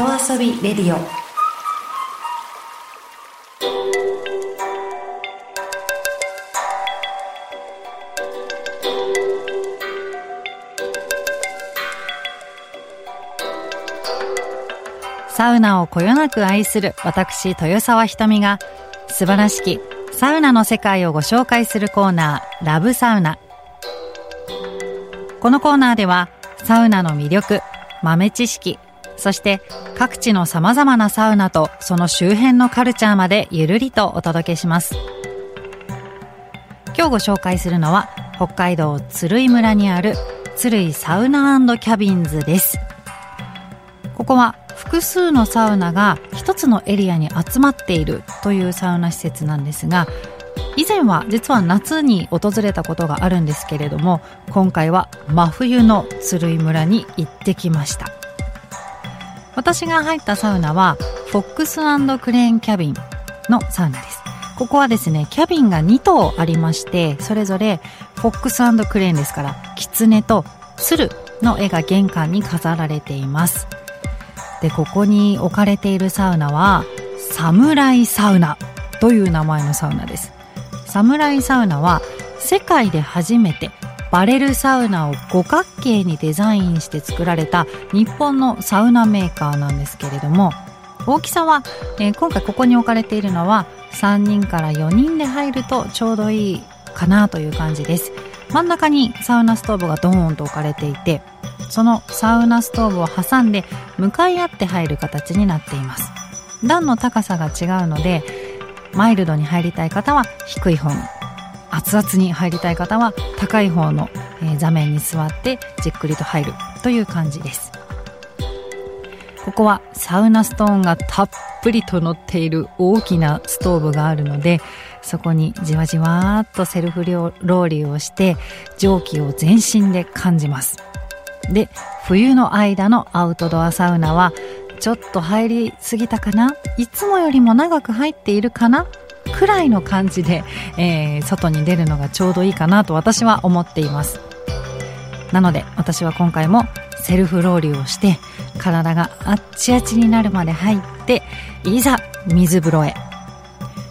外遊びレディオ。サウナをこよなく愛する私豊沢ひとみが素晴らしきサウナの世界をご紹介するコーナーラブサウナ。このコーナーではサウナの魅力豆知識そして各地の様々なサウナとその周辺のカルチャーまでゆるりとお届けします。今日ご紹介するのは北海道鶴居村にある鶴居サウナキャビンズです。ここは複数のサウナが一つのエリアに集まっているというサウナ施設なんですが以前は実は夏に訪れたことがあるんですけれども今回は真冬の鶴居村に行ってきました。私が入ったサウナはフォックスクレーンキャビンのサウナです。ここはですねキャビンが2棟ありましてそれぞれフォックスクレーンですからキツネと鶴の絵が玄関に飾られています。でここに置かれているサウナはサムライサウナという名前のサウナです。サムライサウナは世界で初めてバレルサウナを五角形にデザインして作られた日本のサウナメーカーなんですけれども大きさは、えー、今回ここに置かれているのは3人から4人で入るとちょうどいいかなという感じです。真ん中にサウナストーブがドーンと置かれていてそのサウナストーブを挟んで向かい合って入る形になっています。段の高さが違うのでマイルドに入りたい方は低い方に熱々に入りたい方は高い方の、座面に座ってじっくりと入るという感じです。ここはサウナストーンがたっぷりと乗っている大きなストーブがあるのでそこにじわじわーっとセルフローリーをして蒸気を全身で感じます。で冬の間のアウトドアサウナはちょっと入りすぎたかな？いつもよりも長く入っているかな？くらいの感じで、えー、外に出るのがちょうどいいかなと私は思っています。なので私は今回もセルフロウリュをして体があっちあっちになるまで入っていざ水風呂へ。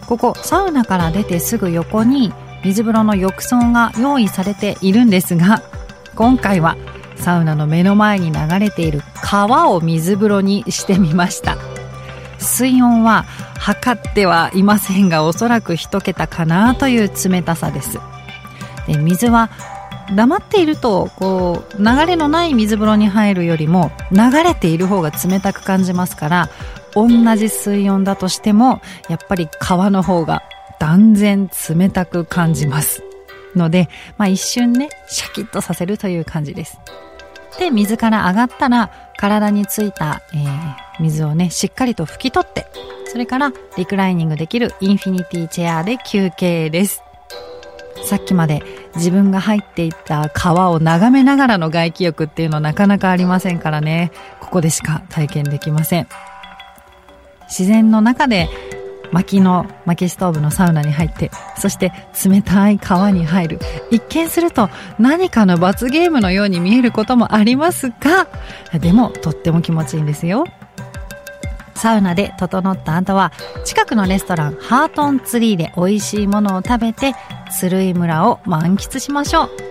ここサウナから出てすぐ横に水風呂の浴槽が用意されているんですが今回はサウナの目の前に流れている川を水風呂にしてみました。水温は測ってはいませんがおそらく1桁かなという冷たさです。で水は黙っているとこう流れのない水風呂に入るよりも流れている方が冷たく感じますから同じ水温だとしてもやっぱり川の方が断然冷たく感じます。ので、まあ、一瞬ねシャキッとさせるという感じです。で水から上がったら体についた、えー、水をねしっかりと拭き取ってそれからリクライニングできるインフィニティチェアで休憩です。さっきまで自分が入っていた川を眺めながらの外気浴っていうのはなかなかありませんからね。ここでしか体験できません。自然の中で薪の薪ストーブのサウナに入ってそして冷たい川に入る。一見すると何かの罰ゲームのように見えることもありますがでもとっても気持ちいいんですよ。サウナで整った後は近くのレストランハートンツリーで美味しいものを食べて鶴居村を満喫しましょう。